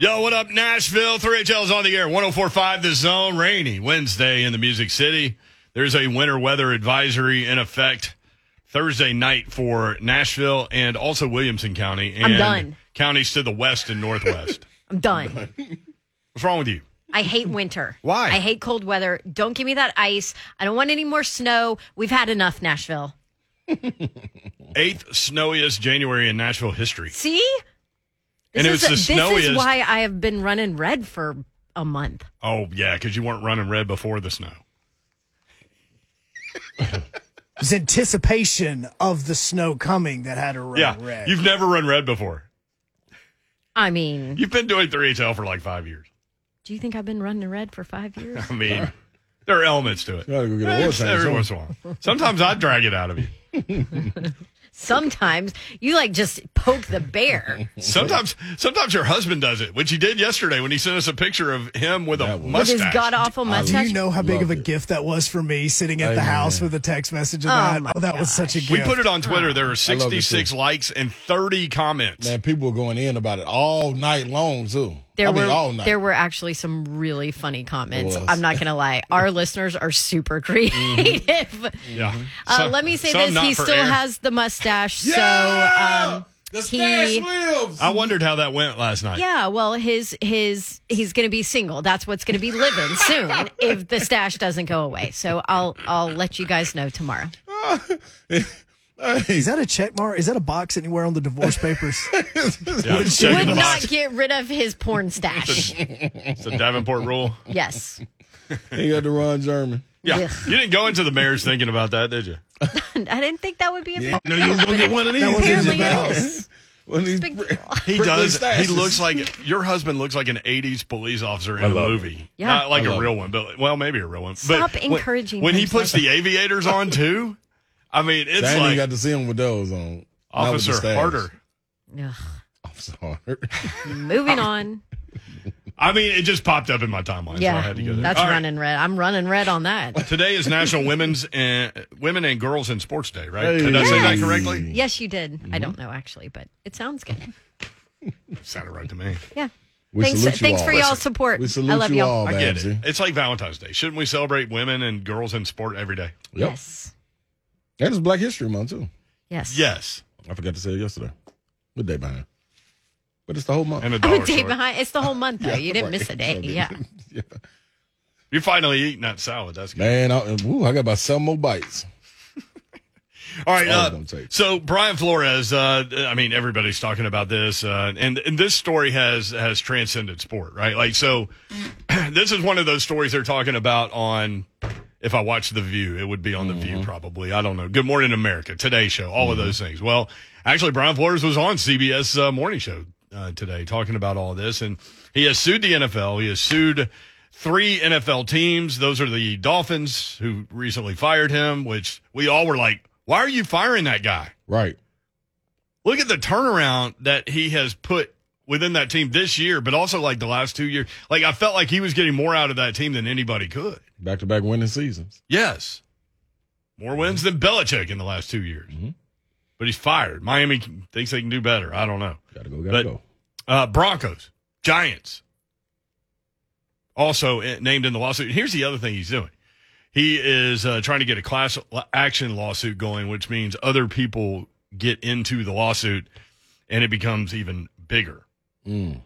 Yo, what up, Nashville? 3HL is on the air. 1045 The Zone. Rainy Wednesday in the Music City. There's a winter weather advisory in effect Thursday night for Nashville and also Williamson County and I'm done. counties to the west and northwest. I'm done. What's wrong with you? I hate winter. Why? I hate cold weather. Don't give me that ice. I don't want any more snow. We've had enough, Nashville. Eighth snowiest January in Nashville history. See? And it is, was the this is why I have been running red for a month. Oh, yeah, because you weren't running red before the snow. It was anticipation of the snow coming that had to run Yeah, red. you've never run red before. I mean, You've been doing 3HL for like five years. do you think I've been running red for five years? I mean, there are elements to it. Gotta go get a oil It's change, every once in a while. Sometimes I drag it out of you. Sometimes you like just poke the bear Sometimes, sometimes your husband does it, which he did yesterday when he sent us a picture of him with a was- mustache. with his god awful Do mustache. you know how big of a it. gift that was for me sitting at the Amen. house with a text message of Oh, that? Oh, that was such a gift. we put it on Twitter. There were love it, 66 too. likes and 30 comments. Man, people were going in about it all night long too. There I mean, were all night. there were actually some really funny comments. I'm not gonna lie. Our listeners are super creative. Yeah. Uh, Some- let me say some this: he still air. has the mustache. yeah! So um, the he- lives. I wondered how that went last night. yeah, well, his his he's going to be single. That's what's going to be living soon if the stash doesn't go away. So I'll I'll let you guys know tomorrow. Is that a check mark? Is that a box anywhere on the divorce papers? Yeah, check Would not get rid of his porn stash. It's a Davenport rule. yes, he got to run German. Yeah. Ugh. You didn't go into the marriage thinking about that, did you? I didn't think that would be a problem. No, you was gonna get one of these. That was in Apparently the it house. is. One of these Big br- He prickly does. He looks like your husband looks like an '80s police officer in a love it. movie. Yeah. Not like I a love real it. one, but well, maybe a real one. Stop but when- encouraging when, he puts so the aviators on too. I mean, it's I ain't even like got to see him with those on. Not with the Officer stash. Harder. Ugh. Officer Harder. Moving on. I mean, it just popped up in my timeline, so I had to go there. that's All right. running red. I'm running red on that. Today is National Women's and Women and Girls in Sports Day, right? Hey. Did I say that correctly? Yes, you did. Mm-hmm. I don't know actually, but it sounds good. Sounded right to me. Yeah. We thanks salute you thanks all. for Listen, y'all's support. We I love you y'all. all, I get it. It's like Valentine's Day. Shouldn't we celebrate women and girls in sport every day? Yep. Yes. And it's Black History Month too. Yes. Yes. I forgot to say it yesterday. Good day behind. But it's the whole month. And a I'm dollar a day short. behind. It's the whole month though. you didn't right. miss a day. Yeah. yeah. You're finally eating that salad. That's good. Man, I, ooh, I got about seven more bites. All right. Uh, it's gonna take. so Brian Flores, uh, I mean, everybody's talking about this, uh, and and this story has has transcended sport, right? Like, so this is one of those stories they're talking about on. If I watched The View, it would be on The View probably. I don't know. Good Morning America, Today Show, all of those things. Well, actually, Brian Flores was on CBS uh, Morning Show uh, today talking about all this, and he has sued the NFL. He has sued three NFL teams. Those are the Dolphins, who recently fired him, which we all were like, why are you firing that guy? Right. Look at the turnaround that he has put within that team this year, but also like the last two years. Like I felt like he was getting more out of that team than anybody could. Back to back winning seasons. Yes. More wins than Belichick in the last two years. Mhm. But he's fired. Miami thinks they can do better. I don't know. Gotta go, gotta But- go. Uh, Broncos, Giants, also named in the lawsuit. Here's the other thing he's doing. He is uh, trying to get a class action lawsuit going, which means other people get into the lawsuit and it becomes even bigger. Mm.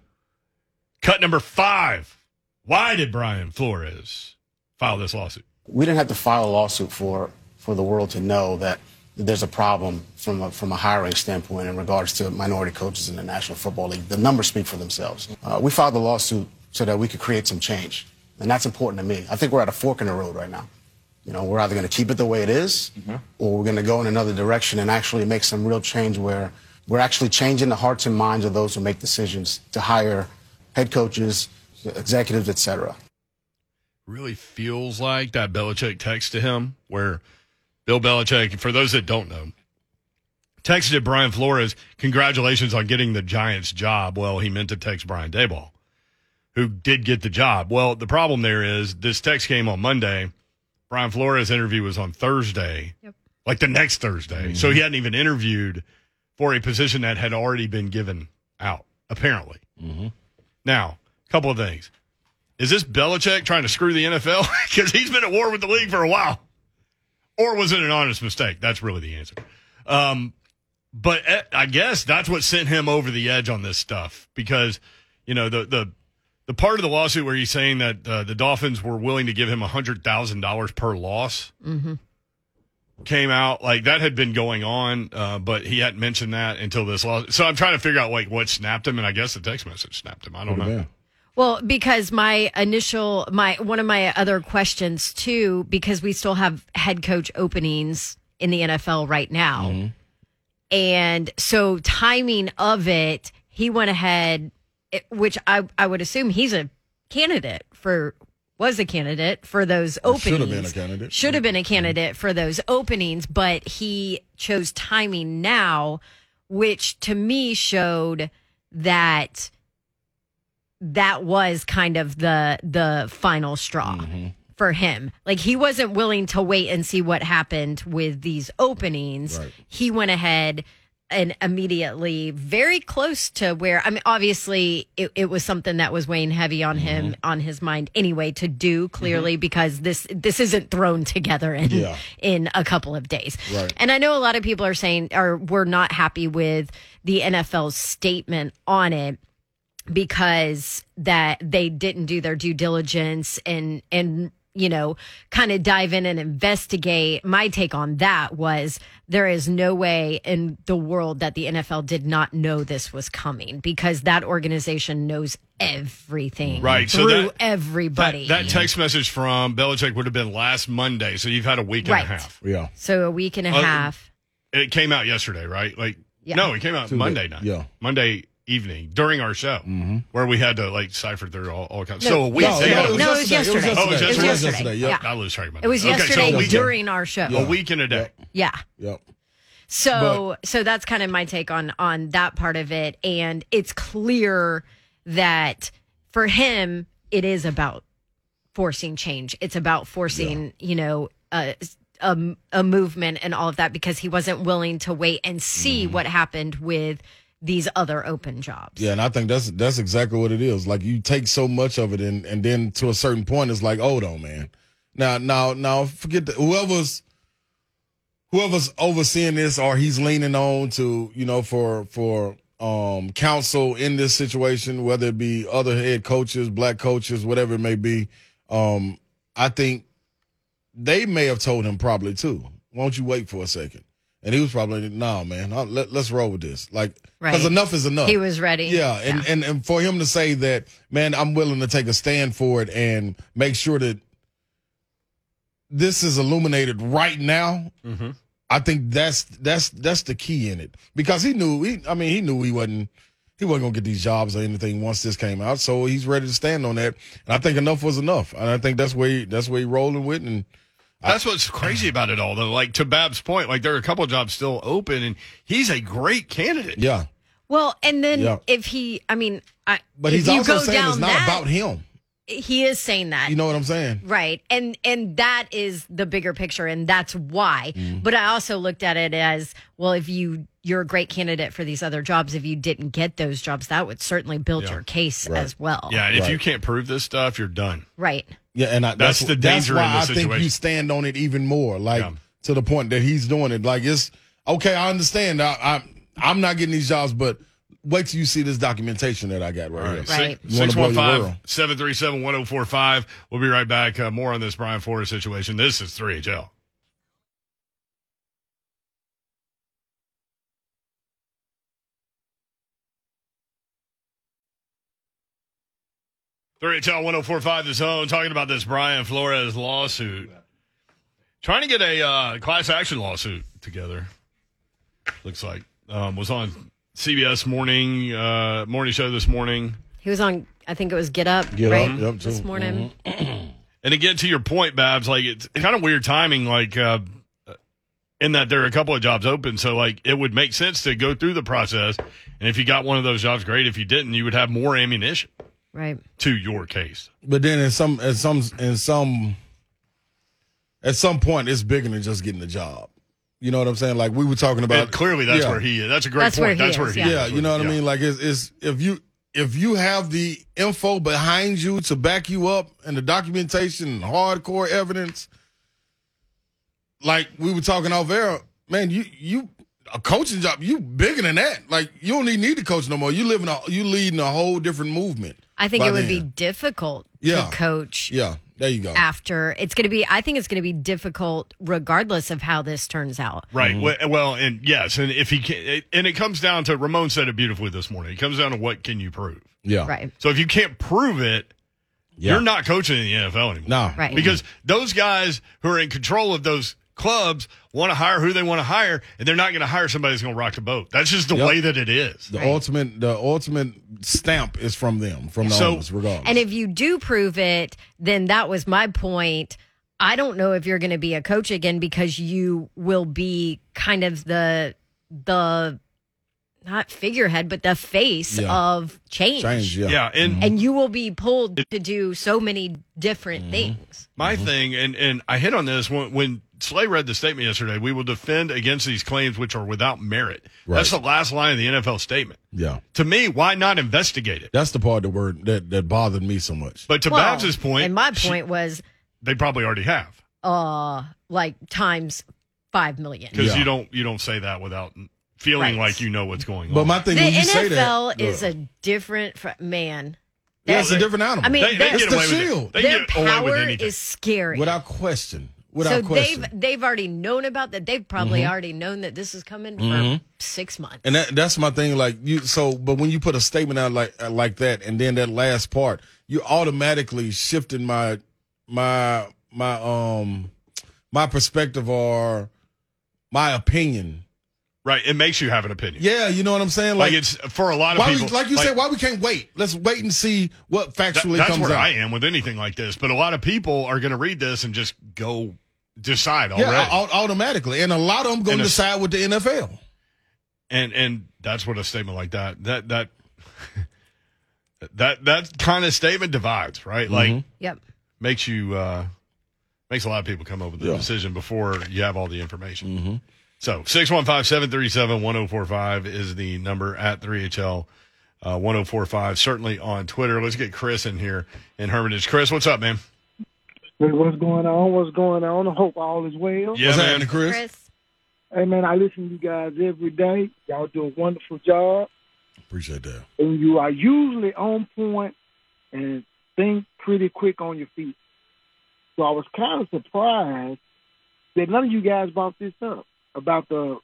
Cut number five. Why did Brian Flores file this lawsuit? we didn't have to file a lawsuit for for the world to know that there's a problem from a, from a hiring standpoint in regards to minority coaches in the National Football League. The numbers speak for themselves. Uh, we filed the lawsuit so that we could create some change, and that's important to me. I think we're at a fork in the road right now. You know, we're either going to keep it the way it is, or we're going to go in another direction and actually make some real change where we're actually changing the hearts and minds of those who make decisions to hire head coaches, executives, et cetera. Really feels like that Belichick text to him where Bill Belichick, for those that don't know, texted Brian Flores, congratulations on getting the Giants job. Well, he meant to text Brian Daboll, who did get the job. Well, the problem there is this text came on Monday. Brian Flores' interview was on Thursday, Yep. like the next Thursday. So mm-hmm. he hadn't even interviewed for a position that had already been given out, apparently. Now, a couple of things. Is this Belichick trying to screw the NFL? Because he's been at war with the league for a while. Or was it an honest mistake? That's really the answer. Um, but eh, I guess that's what sent him over the edge on this stuff because, you know, the, the, the part of the lawsuit where he's saying that uh, the Dolphins were willing to give him $100,000 per loss came out like that had been going on, uh, but he hadn't mentioned that until this law. So I'm trying to figure out like what snapped him, and I guess the text message snapped him. I don't know. Yeah. Well, because my initial my one of my other questions too, because we still have head coach openings in the NFL right now. And so timing of it, he went ahead which I I would assume he's a candidate for was a candidate for those openings. should have been a candidate. Should have been a candidate for those openings, but he chose timing now, which to me showed that that was kind of the the final straw Mm-hmm. for him. Like he wasn't willing to wait and see what happened with these openings. Right. He went ahead and immediately very close to where I mean obviously it, it was something that was weighing heavy on him Mm-hmm. on his mind anyway to do clearly because this this isn't thrown together in Yeah. in a couple of days. Right. And I know a lot of people are saying or we're not happy with the NFL's statement on it because that they didn't do their due diligence and and you know kind of dive in and investigate my take on that was there is no way in the world that the NFL did not know this was coming because that organization knows everything Right, so through that- everybody That, that text message from Belichick would have been last Monday, so you've had a week and Right. a half. Yeah. so a week and a Uh, half It came out yesterday, right? Like, Yeah. no, it came out Monday night. Yeah. Monday evening during our show, Mm-hmm. where we had to like cipher through all, all kinds. No, so a week. yes, they no, had a- no, it was yesterday. Oh, it was It was yesterday. yesterday. Yep. Yeah. I lose track of my it was. Okay, so yesterday a week, during our show a week and a day. yeah Yep. So so that's kind of my take on on that part of it and it's clear that for him it is about forcing change. It's about forcing, you know, a, a a movement and all of that because he wasn't willing to wait and see what happened with these other open jobs. Yeah, and I think that's that's exactly what it is. Like you take so much of it, and and then to a certain point, it's like, hold on, man. Now, now, now, forget whoever's whoever's overseeing this, or he's leaning on to, you know, for for um counsel in this situation, whether it be other head coaches, black coaches, whatever it may be. Um, I think they may have told him probably too. Why don't you wait for a second? And he was probably, no, man, let, let's roll with this. Like, because Right. enough is enough. He was ready. Yeah, and, and and for him to say that, man, I'm willing to take a stand for it and make sure that this is illuminated right now. Mm-hmm. I think that's that's that's the key in it because he knew he. I mean, he knew he wasn't he wasn't gonna get these jobs or anything once this came out. So he's ready to stand on that. And I think enough was enough, and I think that's where he, that's where he rolling with. And That's what's crazy about it all, though. Like to Bab's point, like there are a couple of jobs still open, and he's a great candidate. yeah, Well, and then Yeah. if he I mean, I but if he's you also go saying down it's not that, about him. He is saying that. You know what I'm saying? Right. And and that is the bigger picture and that's why. Mm-hmm. But I also looked at it as, well, if you you're a great candidate for these other jobs, if you didn't get those jobs, that would certainly build your case Right. as well. Yeah, and if Right. you can't prove this stuff, you're done. Right. Yeah, and I, That's that's, the that's danger why in this I think situation. you stand on it even more, like Yeah. to the point that he's doing it. Like it's okay. I understand. I, I I'm not getting these jobs, but wait till you see this documentation that I got right, All here. right. Right. You wanna blow your 615 world. 737 1045. We'll be right back. Uh, more on this Brian Flores situation. This is 3HL. Three HL 1045 the zone talking about this Brian Flores lawsuit. Trying to get a uh, class action lawsuit together. Looks like um, was on CBS morning uh, morning show this morning. He was on I think it was Get Up, Get right? Up, yep, this too. morning. And to get to your point, Babs, like it's kind of weird timing, like uh, in that there are a couple of jobs open, so like it would make sense to go through the process. And if you got one of those jobs, great. If you didn't, you would have more ammunition Right. to your case. But then in some, in some, in some, at some point, it's bigger than just getting a job. You know what I'm saying? Like we were talking about. And clearly, that's Yeah. where he is. That's a great That's where point. he that's where is, he yeah. is. Yeah, you know what I mean. Like it's, it's if you if you have the info behind you to back you up and the documentation and hardcore evidence, like we were talking off air, man, you you a coaching job, you bigger than that. Like you don't even need to coach no more. You live in a you leading a whole different movement. I think it would be then. difficult Yeah. to coach Yeah, there you go. after. It's going to be. I think it's going to be difficult regardless of how this turns out. Right. Mm-hmm. Well, eh, well, and yes, and if he can, eh, and it comes down to Ramon said it beautifully this morning. It comes down to what can you prove. Yeah, Right. So if you can't prove it, Yeah. you're not coaching in the NFL anymore. No, Right. Because those guys who are in control of those clubs want to hire who they want to hire, and they're not going to hire somebody who's going to rock the boat. That's just the Yep. way that it is. The Right. ultimate, the ultimate stamp is from them, from the So- owners, regardless. And if you do prove it, then that was my point. I don't know if you're going to be a coach again because you will be kind of the the not figurehead, but the face Yeah. of change. change, yeah, Yeah, and And you will be pulled to do so many different Mm-hmm. things. My thing, and, and I hit on this when, when Slay read the statement yesterday. We will defend against these claims which are without merit. That's the last line of the NFL statement. yeah. To me, why not investigate it? That's the part that word that that bothered me so much. But to Well, Babs's point, and my she- point was, they probably already have uh, like times five million. because Yeah. you don't you don't say that without feeling Right. like you know what's going on. But my thing The when you say NFL that, is yeah. a different fr- man. yeah, it's a different animal. I mean, they, they It's get the away with shield. it. They Their get away with power is scary. without question, so question. they've they've already known about that. They've probably already known that this is coming for six months. And that, that's my thing. Like you, so, but when you put a statement out like uh, like that, and then that last part, you automatically shifting my my my um my perspective or my opinion. right. It makes you have an opinion. Yeah, you know what I'm saying. Like, Like, it's for a lot of why people. we, like you said, why we can't wait? Let's wait and see what That- factually that's comes where out. I am with anything like this. But a lot of people are going to read this and just go decide already. Yeah, automatically, and a lot of them going to decide with the NFL. and and that's what a statement like that that that that that kind of statement divides, right? Mm-hmm. Like Yep. makes you uh makes a lot of people come up with a Yeah. decision before you have all the information. Mm-hmm. So 615-737-1045 is the number at 3HL uh, 1045. Certainly on Twitter. Let's get Chris in here in Hermitage. Chris, what's up, man? Hey, what's going on? What's going on? I hope all is well. Yeah, What's man. happening, Chris? Chris. Hey, man, I listen to you guys every day. Y'all do a wonderful job. Appreciate that. And you are usually on point and think pretty quick on your feet. So I was kind of surprised that none of you guys brought this up about the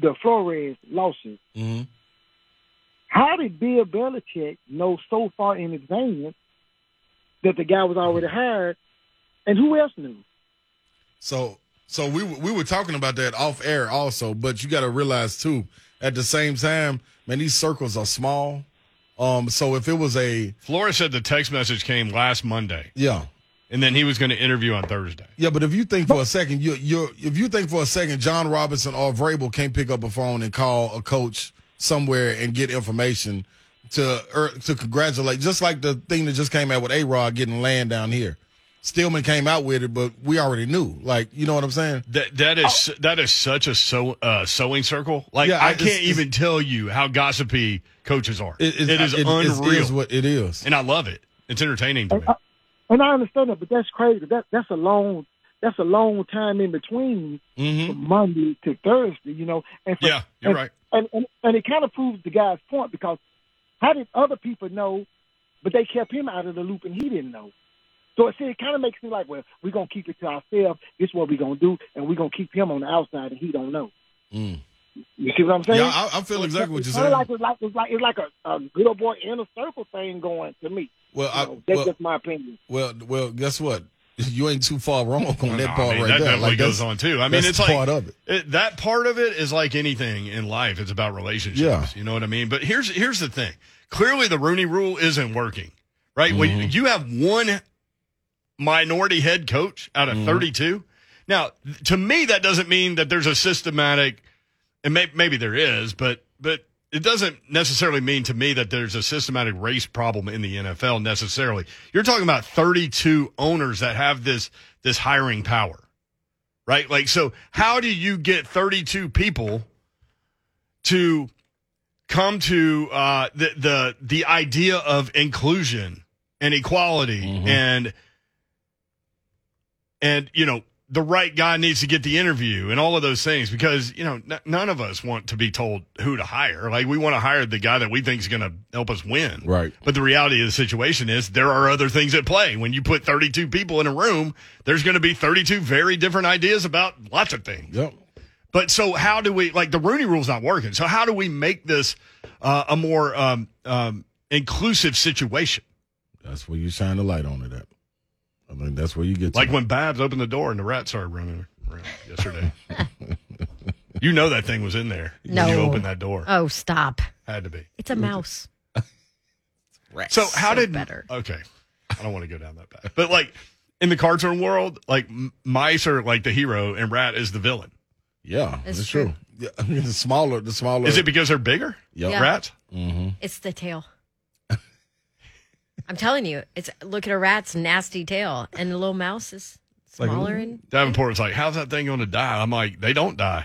the Flores lawsuit. hmm How did Bill Belichick know so far in advance that the guy was already hired, and who else knew? So, so we were- we were talking about that off air also, but you got to realize too, at the same time, man, these circles are small. Um, so if it was a Flores said the text message came last Monday, yeah, and then he was going to interview on Thursday. yeah, but if you think for a second, you you if you think for a second, Jon Robinson or Vrabel can't pick up a phone and call a coach somewhere and get information to er, to congratulate, just like the thing that just came out with A Rod getting land down here. Stillman came out with it, but we already knew. Like, you know what I'm saying? That that is that is such a so uh, sewing circle. Like Yeah, I it's- can't even tell you how gossipy coaches are. It, it is it- unreal, It is what it is. and I love it. It's entertaining to me. And I, and I understand that, but that's crazy. That that's a long that's a long time in between hmm from Monday to Thursday. You know, and for, Yeah, you're and, right. And, and and it kind of proves the guy's point because how did other people know, but they kept him out of the loop and he didn't know. So it, see, it kind of makes me like, well, we're gonna keep it to ourselves. This is what we're gonna do, and we're gonna keep him on the outside, and he don't know. Mm. You see what I'm saying? Yeah, I, I feel exactly what you're It's saying. Like, it's like it's like it's like a, a good old boy inner circle thing going to me. Well, You I, that's well, just my opinion. well, well, guess what? You ain't too far wrong on No, that I part mean, right that there. definitely Like goes that's- on too. I mean, that's it's like part of it. it- that part of it is like anything in life. It's about relationships. Yeah. You know what I mean? But here's here's the thing. Clearly, the Rooney Rule isn't working. Right? When Mm-hmm. you have one minority head coach out Mm-hmm. of 32. Now, to me, that doesn't mean that there's a systematic, and may, maybe there is, but but it doesn't necessarily mean to me that there's a systematic race problem in the NFL necessarily. You're talking about 32 owners that have this this hiring power, right? Like, so how do you get 32 people to come to uh, the the the idea of inclusion and equality and and you know the right guy needs to get the interview and all of those things because you know n- none of us want to be told who to hire like we want to hire the guy that we think is going to help us win Right. but the reality of the situation is there are other things at play when you put 32 people in a room there's going to be 32 very different ideas about lots of things Yep. but so how do we like the Rooney Rule's not working? So how do we make this uh, a more um, um, inclusive situation? That's where you shine the light on it at. I mean, that's where you get to Like when Babs opened the door and the rat started running around yesterday. you know that thing was in there No. when you opened that door. Oh, stop. Had to be. It's a mouse. So how So did better. Okay, I don't want to go down that path, but like in the cartoon world, like m- mice are like the hero and rat is the villain. Yeah, It's that's true. true. Yeah, I mean, the smaller, the smaller. Is it because they're bigger? Yep. Yeah. Rats. Mm-hmm. It's the tail. I'm telling you, it's look at a rat's nasty tail, and the little mouse is like, smaller. and Davenport's like, how's that thing going to die? I'm like, they don't die.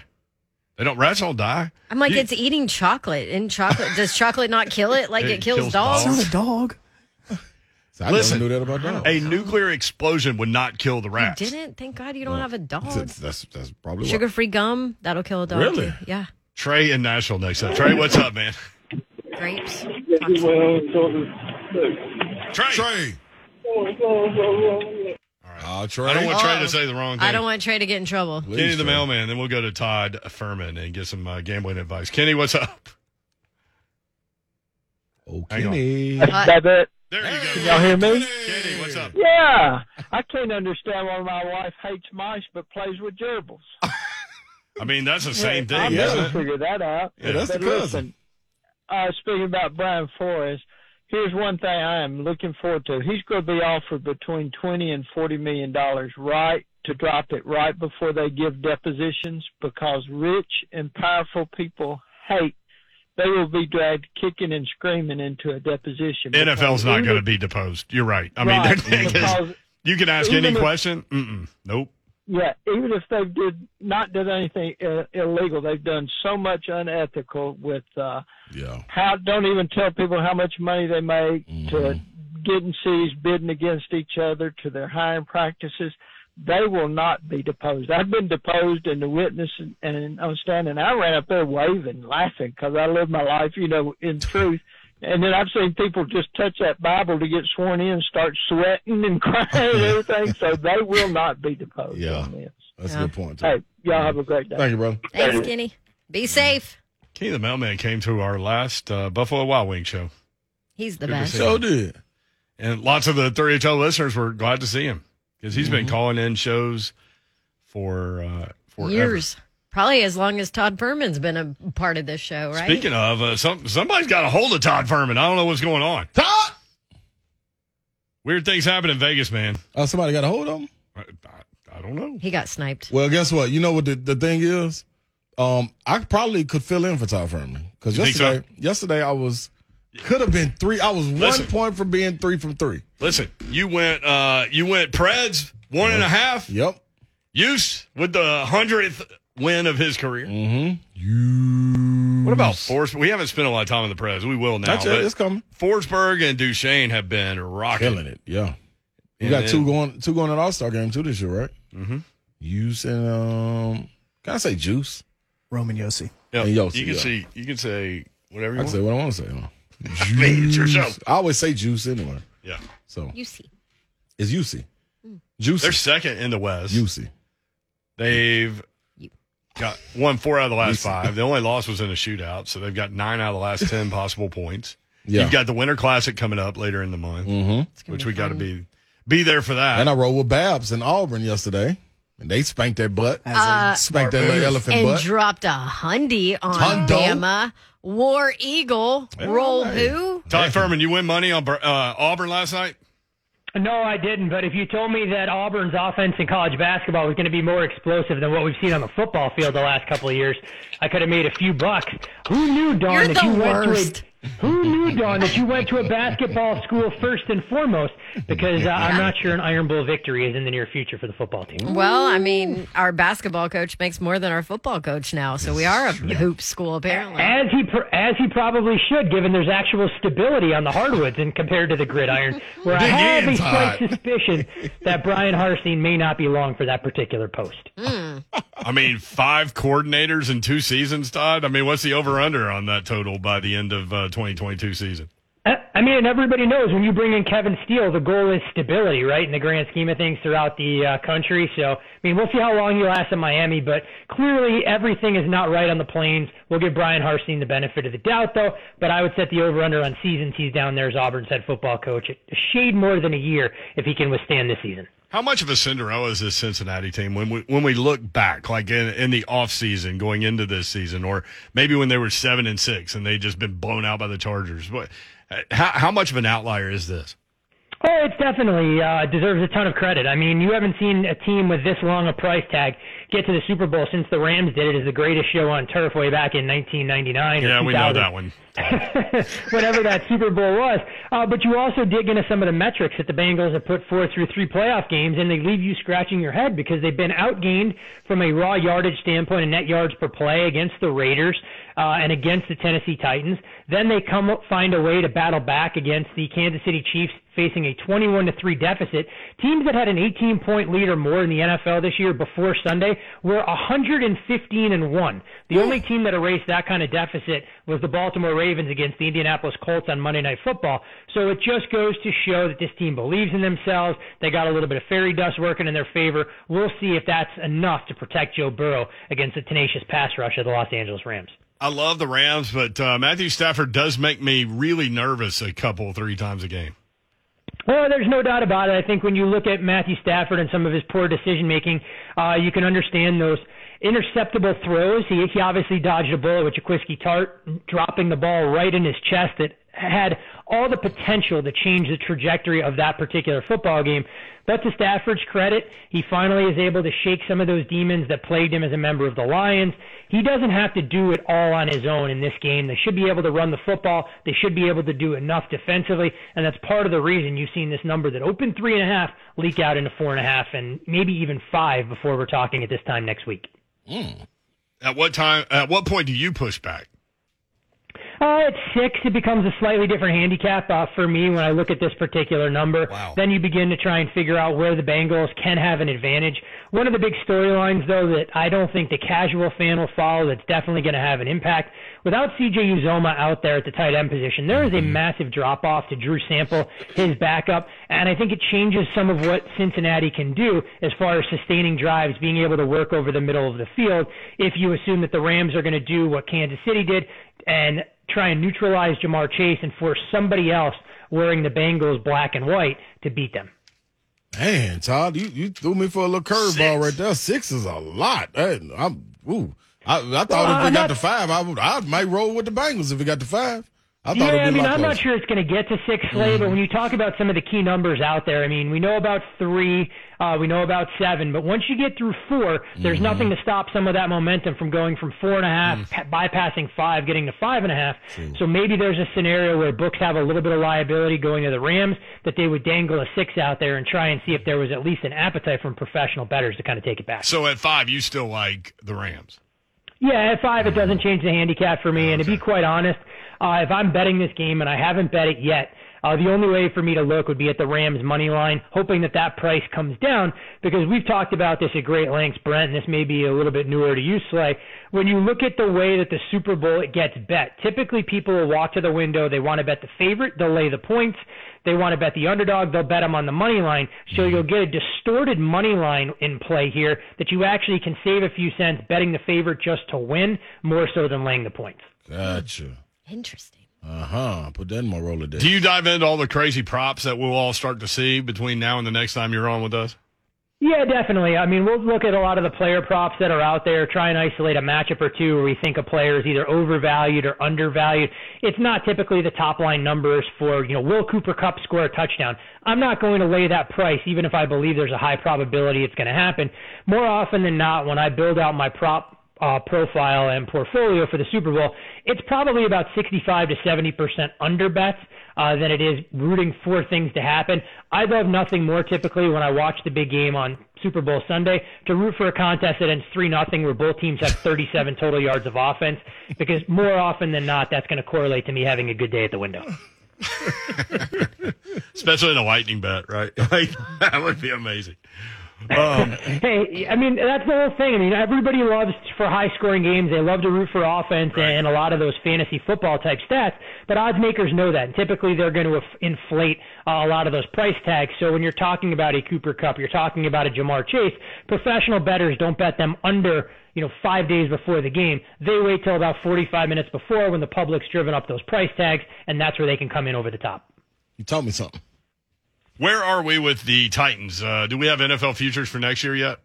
They don't. Rats don't die. I'm like, You- it's eating chocolate, and chocolate does chocolate not kill it like It it, kills, kills dogs? dogs. It's not a dog. I Listen, never knew that about dogs. A nuclear explosion would not kill the You didn't? Thank God you don't have a dog. That's, that's that's probably. Sugar free gum that'll kill a dog. Really? too. Yeah. Trey and Nashville next up. Trey, what's up, man? Grapes. Well, sort of. Trey. Trey. Oh, Trey. I don't want Trey to say the wrong thing. I don't want Trey to get in trouble. Please, Kenny the Trey. mailman. Then we'll go to Todd Fuhrman and get some uh, gambling advice. Kenny, what's up? Oh, Kenny. Uh, That's it. There you go. Can y'all hear me? Kenny, what's up? Yeah. I can't understand why my wife hates mice but plays with gerbils. I mean, that's the same Yeah, I'll thing, yeah. isn't never it? figure that out. Yeah, that's but the cousin. listen, uh, speaking about Brian Flores, here's one thing I am looking forward to. He's going to be offered between twenty and forty million dollars, right, to drop it right before they give depositions, because rich and powerful people hate. They will be dragged kicking and screaming into a deposition. NFL's not going to be deposed. You're right. I mean, Right, they're- because you can ask any question. Mm-mm. Nope. Yeah, even if they did not did anything illegal, they've done so much unethical with uh, Yeah. how don't even tell people how much money they make Mm-hmm. to getting seas bidding against each other to their hiring practices. They will not be deposed. I've been deposed and the witness and, and I'm standing. I ran up there waving, laughing because I live my life, you know, in truth. And then I've seen people just touch that Bible to get sworn in, start sweating and crying and everything. So they will not be deposed. Yeah. That's Yeah. a good point. Too. Hey, y'all have a great day. Thank you, brother. Thanks, Kenny. Be safe. Kenny the mailman came to our last uh, Buffalo Wild Wing show. He's the Good best. So did. And lots of the 3HL listeners were glad to see him because he's Mm-hmm. been calling in shows for uh, for Years. Probably as long as Todd Fuhrman's been a part of this show, right? Speaking of, uh, some somebody's got a hold of Todd Fuhrman. I don't know what's going on. Todd. Weird things happen in Vegas, man. Oh, somebody got a hold of him. I, I, I don't know. he got sniped. Well, guess what? You know what the, the thing is? Um, I probably could fill in for Todd Fuhrman because You think so? yesterday, yesterday I was could have been three. I was Listen. one point from being three from three. Listen, you went uh, you went Preds one and a half. Yep. Juuse with the hundredth win of his career. Mm-hmm. You. What about Forsberg? We haven't spent a lot of time in the press. We will now. That's it. It's coming. Forsberg and Duchene have been rocking. Killing it. Yeah. You And got then- two going, two going at All Star game too this year, right? Mm-hmm. Juuse and um, can I say Juice? Roman Josi. Yep. And Josi, you can yeah. see. You can say whatever you I want. can say what I want to say. Huh? I mean, it's your show. I always say Juice anyway. Yeah, So You see. it's Juicy. Juicy. they're second in the West. Juicy. They've You- got won four out of the last five. The only loss was in a shootout, so they've got nine out of the last ten possible points. Yeah. You've got the Winter Classic coming up later in the month, mm-hmm. Which we got to be be there for that. And I rode with Babs in Auburn yesterday, and they spanked their butt. Uh, spanked that little elephant and butt. dropped a hundy on Hundo? Bama. War Eagle. Roll who? Todd Fuhrman, you win money on uh, Auburn last night. No, I didn't. But if you told me that Auburn's offense in college basketball was going to be more explosive than what we've seen on the football field the last couple of years, I could have made a few bucks. Who knew, Don, You're the you worst. went to a Who knew, Don, that you went to a basketball school first and foremost? Because uh, I'm not sure an Iron Bowl victory is in the near future for the football team. Well, I mean, our basketball coach makes more than our football coach now, so we are a hoop school apparently. As he pr- as he probably should, given there's actual stability on the hardwoods and compared to the gridiron, where I have a slight suspicion that Bryan Harsin may not be long for that particular post. I mean, five coordinators in two seasons, Todd. I mean, what's the over under on that total by the end of uh, 2022 season? I mean, and everybody knows when you bring in Kevin Steele, the goal is stability, right? In the grand scheme of things throughout the uh, country. So, I mean, we'll see how long he lasts in Miami, but clearly everything is not right on the plains. We'll give Bryan Harsin the benefit of the doubt, though. But I would set the over/under on seasons he's down there as Auburn's head football coach a shade more than a year if he can withstand this season. How much of a Cinderella is this Cincinnati team when we when we look back, like in, in the off season going into this season, or maybe when they were seven and six and they just been blown out by the Chargers? What, how how much of an outlier is this? Oh, it's definitely uh, deserves a ton of credit. I mean, you haven't seen a team with this long a price tag get to the Super Bowl since the Rams did it as the greatest show on turf way back in 1999 Yeah, we know that one. whatever that Super Bowl was. Uh, but you also dig into some of the metrics that the Bengals have put forth through three playoff games, and they leave you scratching your head because they've been outgained from a raw yardage standpoint and net yards per play against the Raiders uh, and against the Tennessee Titans. Then they come up, find a way to battle back against the Kansas City Chiefs, facing a 21 to three deficit. Teams that had an 18 point lead or more in the NFL this year before Sunday were 115 and one. The only team that erased that kind of deficit was the Baltimore Ravens against the Indianapolis Colts on Monday Night Football. So it just goes to show that this team believes in themselves. They got a little bit of fairy dust working in their favor. We'll see if that's enough to protect Joe Burrow against the tenacious pass rush of the Los Angeles Rams. I love the Rams, but uh, Matthew Stafford does make me really nervous a couple, three times a game. Well, there's no doubt about it. I think when you look at Matthew Stafford and some of his poor decision making, uh, you can understand those interceptable throws. He, he obviously dodged a bullet with Jaquiski Tartt dropping the ball right in his chest that had all the potential to change the trajectory of that particular football game. But to Stafford's credit, he finally is able to shake some of those demons that plagued him as a member of the Lions. He doesn't have to do it all on his own in this game. They should be able to run the football. They should be able to do enough defensively, and that's part of the reason you've seen this number that opened three and a half leak out into four and a half, and maybe even five before we're talking at this time next week. Hmm. At what time? At what point do you push back? Uh, at six, it becomes a slightly different handicap uh, for me when I look at this particular number. Wow. Then you begin to try and figure out where the Bengals can have an advantage. One of the big storylines, though, that I don't think the casual fan will follow that's definitely going to have an impact, without CJ Uzomah out there at the tight end position, there is a mm-hmm. massive drop off to Drew Sample, his backup, and I think it changes some of what Cincinnati can do as far as sustaining drives, being able to work over the middle of the field. If you assume that the Rams are going to do what Kansas City did and try and neutralize Ja'Marr Chase and force somebody else wearing the Bengals black and white to beat them. Man, Todd, you, you threw me for a little curveball right there. Six is a lot. Hey, I'm ooh. I, I thought Well, if we got not- to five, I would I might roll with the Bengals if we got to five. I thought Yeah, it'd be I a mean, lot I'm not sure it's going to get to six, Slay, but mm-hmm. when you talk about some of the key numbers out there, I mean, we know about three, uh, we know about seven, but once you get through four, there's mm-hmm. nothing to stop some of that momentum from going from four and a half, mm. pa- bypassing five, getting to five and a half. So maybe there's a scenario where books have a little bit of liability going to the Rams that they would dangle a six out there and try and see if there was at least an appetite from professional bettors to kind of take it back. So at five, you still like the Rams? Yeah, at five, it doesn't change the handicap for me. And to be quite honest, uh, if I'm betting this game and I haven't bet it yet, uh, the only way for me to look would be at the Rams money line, hoping that that price comes down because we've talked about this at great lengths, Brent, and this may be a little bit newer to you, Slay. When you look at the way that the Super Bowl gets bet, typically people will walk to the window, they want to bet the favorite, they'll lay the points, they want to bet the underdog, they'll bet them on the money line. So you'll get a distorted money line in play here that you actually can save a few cents betting the favorite just to win more so than laying the points. Gotcha. Interesting. Uh huh. Put that in my roller Do you dive into all the crazy props that we'll all start to see between now and the next time you're on with us? Yeah, definitely. I mean, we'll look at a lot of the player props that are out there, try and isolate a matchup or two where we think a player is either overvalued or undervalued. It's not typically the top line numbers for, you know, will Cooper Kupp score a touchdown? I'm not going to lay that price, even if I believe there's a high probability it's going to happen. More often than not, when I build out my prop uh, profile and portfolio for the Super Bowl, it's probably about 65 to 70 percent under bets uh, than it is rooting for things to happen. I love nothing more typically when I watch the big game on Super Bowl Sunday to root for a contest that ends three nothing where both teams have 37 total yards of offense because more often than not that's going to correlate to me having a good day at the window. Especially in a lightning bet, right? Like that would be amazing. Um, hey, I mean that's the whole thing. I mean everybody loves for high scoring games. They love to root for offense Right. and a lot of those fantasy football type stats. But odds makers know that, and typically they're going to inflate uh, a lot of those price tags. So when you're talking about a Cooper Kupp, you're talking about a Ja'Marr Chase. Professional bettors don't bet them under you know five days before the game. They wait till about 45 minutes before when the public's driven up those price tags, and that's where they can come in over the top. You told me something. Where are we with the Titans? Uh, do we have NFL futures for next year yet?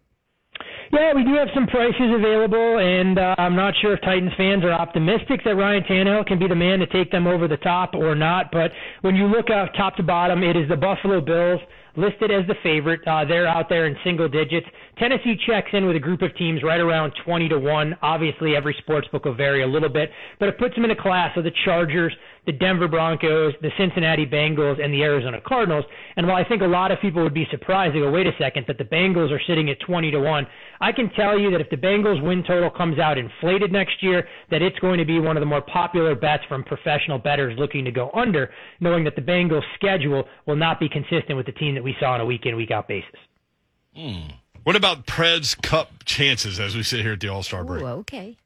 Yeah, we do have some prices available, and uh, I'm not sure if Titans fans are optimistic that Ryan Tannehill can be the man to take them over the top or not. But when you look out top to bottom, it is the Buffalo Bills listed as the favorite. Uh, they're out there in single digits. Tennessee checks in with a group of teams right around 20 to 1. Obviously, every sports book will vary a little bit, but it puts them in a class of the Chargers, the Denver Broncos, the Cincinnati Bengals, and the Arizona Cardinals. And while I think a lot of people would be surprised, they go, wait a second, that the Bengals are sitting at 20 to 1, I can tell you that if the Bengals win total comes out inflated next year, that it's going to be one of the more popular bets from professional bettors looking to go under, knowing that the Bengals schedule will not be consistent with the team that we saw on a week in, week out basis. Hmm. What about Preds Cup chances as we sit here at the All Star break? Ooh, okay.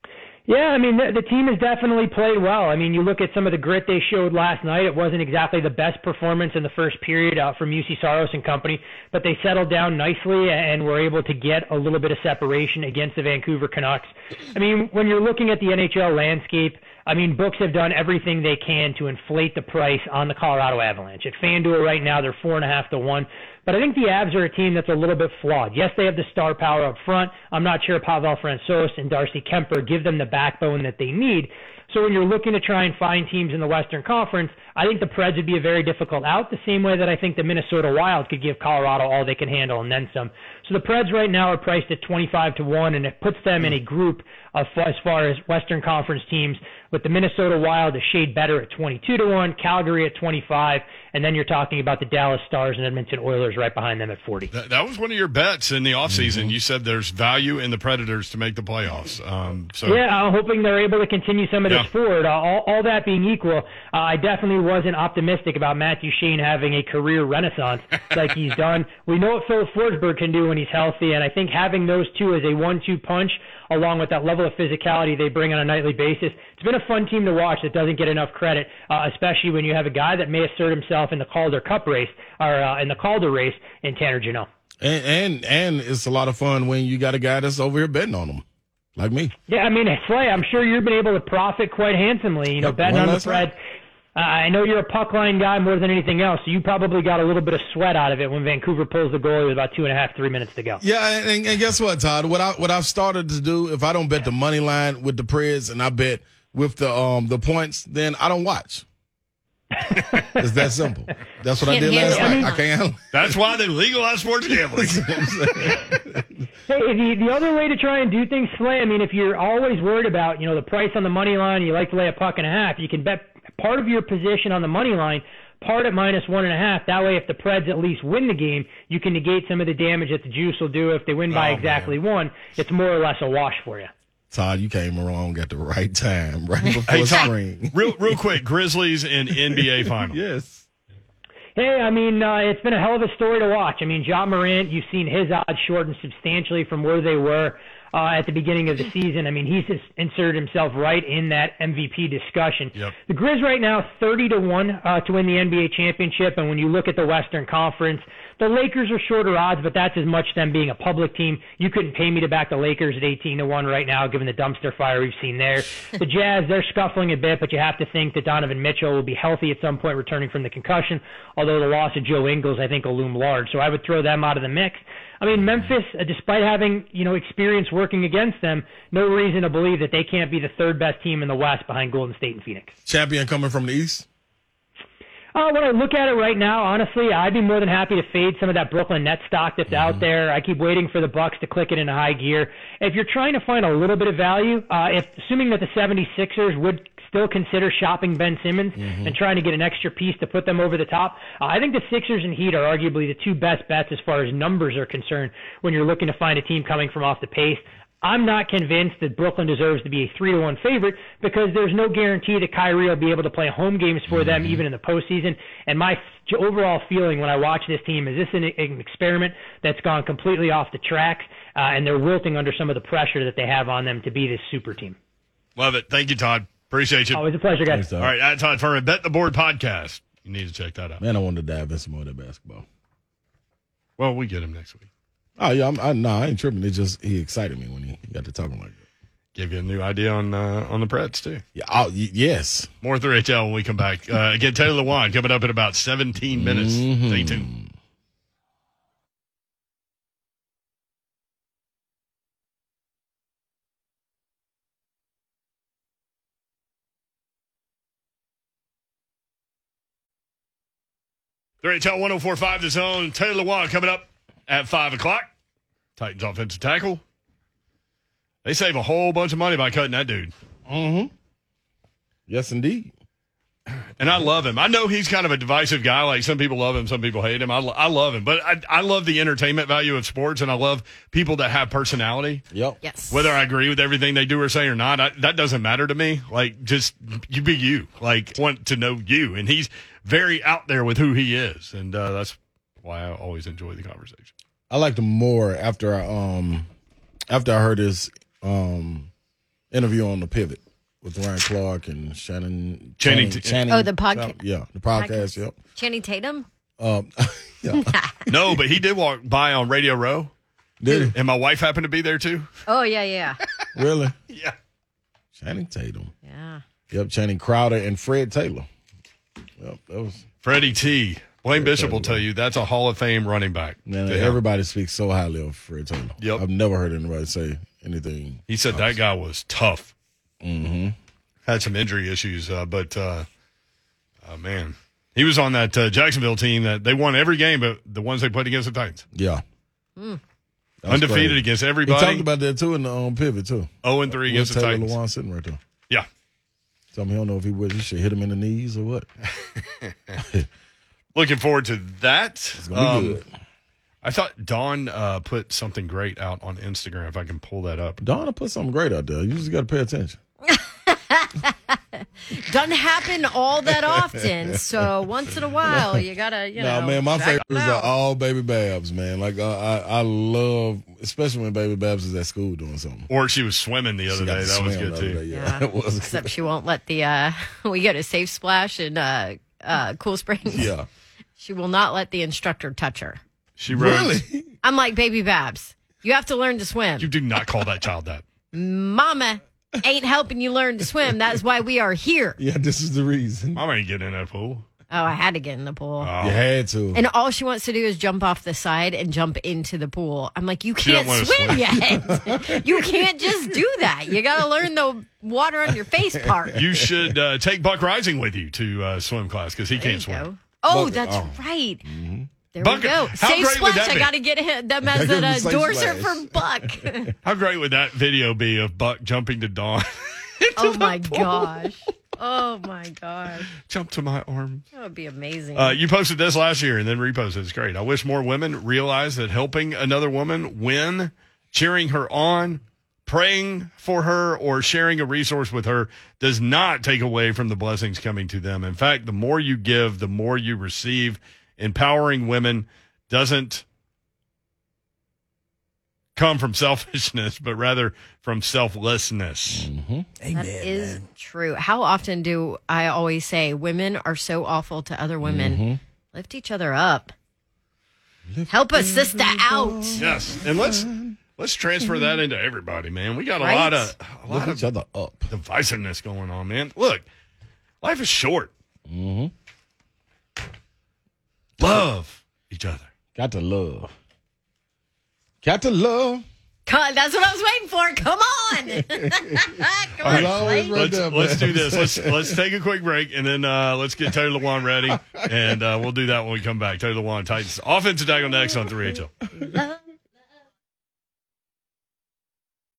Yeah, I mean the, the team has definitely played well. I mean, you look at some of the grit they showed last night. It wasn't exactly the best performance in the first period uh, from Juuse Saros and company, but they settled down nicely and were able to get a little bit of separation against the Vancouver Canucks. I mean, when you're looking at the NHL landscape, I mean, books have done everything they can to inflate the price on the Colorado Avalanche. At FanDuel right now, they're four and a half to one. But I think the Avs are a team that's a little bit flawed. Yes, they have the star power up front. I'm not sure Pavel Francouz and Darcy Kuemper give them the backbone that they need. So when you're looking to try and find teams in the Western Conference, I think the Preds would be a very difficult out, the same way that I think the Minnesota Wild could give Colorado all they can handle and then some. So the Preds right now are priced at 25 to 1, and it puts them in a group of as far as Western Conference teams with the Minnesota Wild a shade better at 22 to 1, Calgary at 25, and then you're talking about the Dallas Stars and Edmonton Oilers right behind them at 40. That, that was one of your bets in the offseason. You said there's value in the Predators to make the playoffs. Um, so Yeah, I'm hoping they're able to continue some of this Yeah. forward. Uh, all, all that being equal, uh, I definitely wasn't optimistic about Matt Duchene having a career renaissance like he's done. We know what Filip Forsberg can do when he's healthy, and I think having those two as a one-two punch, along with that level of physicality they bring on a nightly basis, it's been a fun team to watch that doesn't get enough credit, uh, especially when you have a guy that may assert himself in the Calder Cup race or uh, in the Calder race in Tanner Jeannot. And and and it's a lot of fun when you got a guy that's over here betting on them, like me. Yeah, I mean, Slay, I'm sure you've been able to profit quite handsomely. You know, Yep, betting on the. Preds. Uh, I know you're a puck line guy more than anything else, so you probably got a little bit of sweat out of it when Vancouver pulls the goalie with about two and a half, three minutes to go. Yeah, and, and guess what, Todd? What I what I've started to do, if I don't bet the money line with the Preds and I bet with the um the points, then I don't watch. it's that simple. That's what I Can't did last night. I can't handle that's why they legalized sports gambling. Hey, the, the other way to try and do things, Slay, I mean, if you're always worried about, you know, the price on the money line, you like to lay a puck and a half, you can bet part of your position on the money line, part at minus one and a half. That way, if the Preds at least win the game, you can negate some of the damage that the juice will do. If they win by Oh, exactly one, it's more or less a wash for you. Todd, you came along at the right time, right before Hey, Tom, spring. real real quick, Grizzlies and NBA final. yes. Hey, I mean, uh, it's been a hell of a story to watch. I mean, Ja Morant, you've seen his odds shorten substantially from where they were uh, at the beginning of the season. I mean, he's just inserted himself right in that MVP discussion. Yep. The Grizz right now, 30 to 1 uh, to win the NBA championship. And when you look at the Western Conference, the Lakers are shorter odds, but that's as much them being a public team. You couldn't pay me to back the Lakers at 18 to 1 right now, given the dumpster fire we've seen there. The Jazz, they're scuffling a bit, but you have to think that Donovan Mitchell will be healthy at some point returning from the concussion, although the loss of Joe Ingles, I think, will loom large. So I would throw them out of the mix. I mean, Memphis, uh, despite having, you know, experience working against them, no reason to believe that they can't be the third best team in the West behind Golden State and Phoenix. Champion coming from the East. Uh, when I look at it right now, honestly, I'd be more than happy to fade some of that Brooklyn net stock that's out there. I keep waiting for the Bucks to click it into high gear. If you're trying to find a little bit of value, uh, if assuming that the 76ers would still consider shopping Ben Simmons and trying to get an extra piece to put them over the top, uh, I think the Sixers and Heat are arguably the two best bets as far as numbers are concerned when you're looking to find a team coming from off the pace. I'm not convinced that Brooklyn deserves to be a three to one favorite because there's no guarantee that Kyrie will be able to play home games for them even in the postseason. And my overall feeling when I watch this team is this an, an experiment that's gone completely off the tracks, uh, and they're wilting under some of the pressure that they have on them to be this super team. Love it. Thank you, Todd. Appreciate you. Always a pleasure, guys. Thanks, Todd. All right, at Todd Fuhrman, Bet the Board podcast. You need to check that out. Man, I want to dive in some more of that basketball. Well, we get him next week. Oh yeah, I'm, I no, I ain't tripping. It just he excited me when he got to talking like that. Give you a new idea on uh, on the Preds too. Yeah, oh, y- yes. More 3HL when we come back. Uh, again, Taylor Lewan coming up in about 17 minutes. Stay tuned. Three HL 1045 the zone. Taylor Lewan coming up at 5 o'clock. Titans offensive tackle. They save a whole bunch of money by cutting that dude. Mm-hmm. Yes, indeed. And I love him. I know he's kind of a divisive guy. Like some people love him, some people hate him. I, lo- I love him, but I, I love the entertainment value of sports, and I love people that have personality. Yep. Yes. Whether I agree with everything they do or say or not, I, that doesn't matter to me. Like, just you be you. Like, want to know you, and he's very out there with who he is, and uh, that's why I always enjoy the conversation. I liked him more after I um after I heard his um interview on the pivot with Ryan Clark and Shannon Channing- Channing, Oh, the podcast. Yeah, the podcast. Podcast. Yep. Channing Tatum? Um, yeah. No, but he did walk by on Radio Row, Did he? and my wife happened to be there too. Oh, yeah, yeah. Really? Yeah. Channing Tatum. Yeah. Yep. Channing Crowder and Fred Taylor. Yep. That was Freddie T. Blaine Bishop will tell you that's a Hall of Fame running back. man. to him. Everybody speaks so highly of Fred Taylor. Yep. I've never heard anybody say anything. He said that guy was tough. Mm-hmm. Had some injury issues, uh, but uh, uh, man, he was on that uh, Jacksonville team that they won every game, but the ones they played against the Titans, Yeah. That was undefeated crazy. against He everybody. talked about that too in the um, pivot too. zero Oh, and three Where's against the Taylor Titans. Lewan sitting right there? Yeah, Tell me, he don't know if he would. He should hit him in the knees or what. looking forward to that. It's gonna be Um, good. I thought Dawn uh, put something great out on Instagram. If I can pull that up. Donna put something great out there. You just got to pay attention. Doesn't happen all that often. So once in a while, you gotta, you No, know. man, my check favorites are all Baby Babs, man. Like uh, I, I love, especially when Baby Babs is at school doing something. Or she was swimming the other She day. That was good too. day. Yeah, Yeah. it was. Except she won't let the, uh, we go to Safe Splash and uh, uh, Cool Springs. yeah, She will not let the instructor touch her. She wrote, really. I'm like, baby Babs, you have to learn to swim. "You do not call that child that." Mama ain't helping you learn to swim. That is why we are here. Yeah, this is the reason. Mom ain't getting in that pool. Oh, I had to get in the pool. You had to. And all she wants to do is jump off the side and jump into the pool. I'm like, you She don't can't wanna swim, swim. yet. you can't just do that. You got to learn the water on your face part. You should uh, take Buck Rising with you to uh, swim class because he There can't you swim. go. Oh, that's Oh. right. There Bucket. we go. How Safe splash. I got to get him- them as an give him Safe endorser for Buck. How great would that video be of Buck jumping to Dawn? oh my gosh. Oh my gosh. Jump to my arm. That would be amazing. Uh, you posted this last year and then reposted. It's great. I wish more women realize that helping another woman win, cheering her on, praying for her, or sharing a resource with her does not take away from the blessings coming to them. In fact, the more you give, the more you receive. Empowering women doesn't come from selfishness, but rather from selflessness. Amen. That is true. How often do I always say women are so awful to other women? Lift each other up. Help a sister out. Yes, and let's let's transfer that into everybody, man. We got a Right? lot of a lot Look of each other up. divisiveness going on, man. Look, life is short. Mm-hmm. Love each other. Got to love. Got to love. Come- That's what I was waiting for. Come on. Come He's on, right Let's, there, let's do this. Let's let's take a quick break and then uh, let's get Tony Lewan ready, and uh, we'll do that when we come back. Tony Lewan, Titans offensive tackle next on three HL.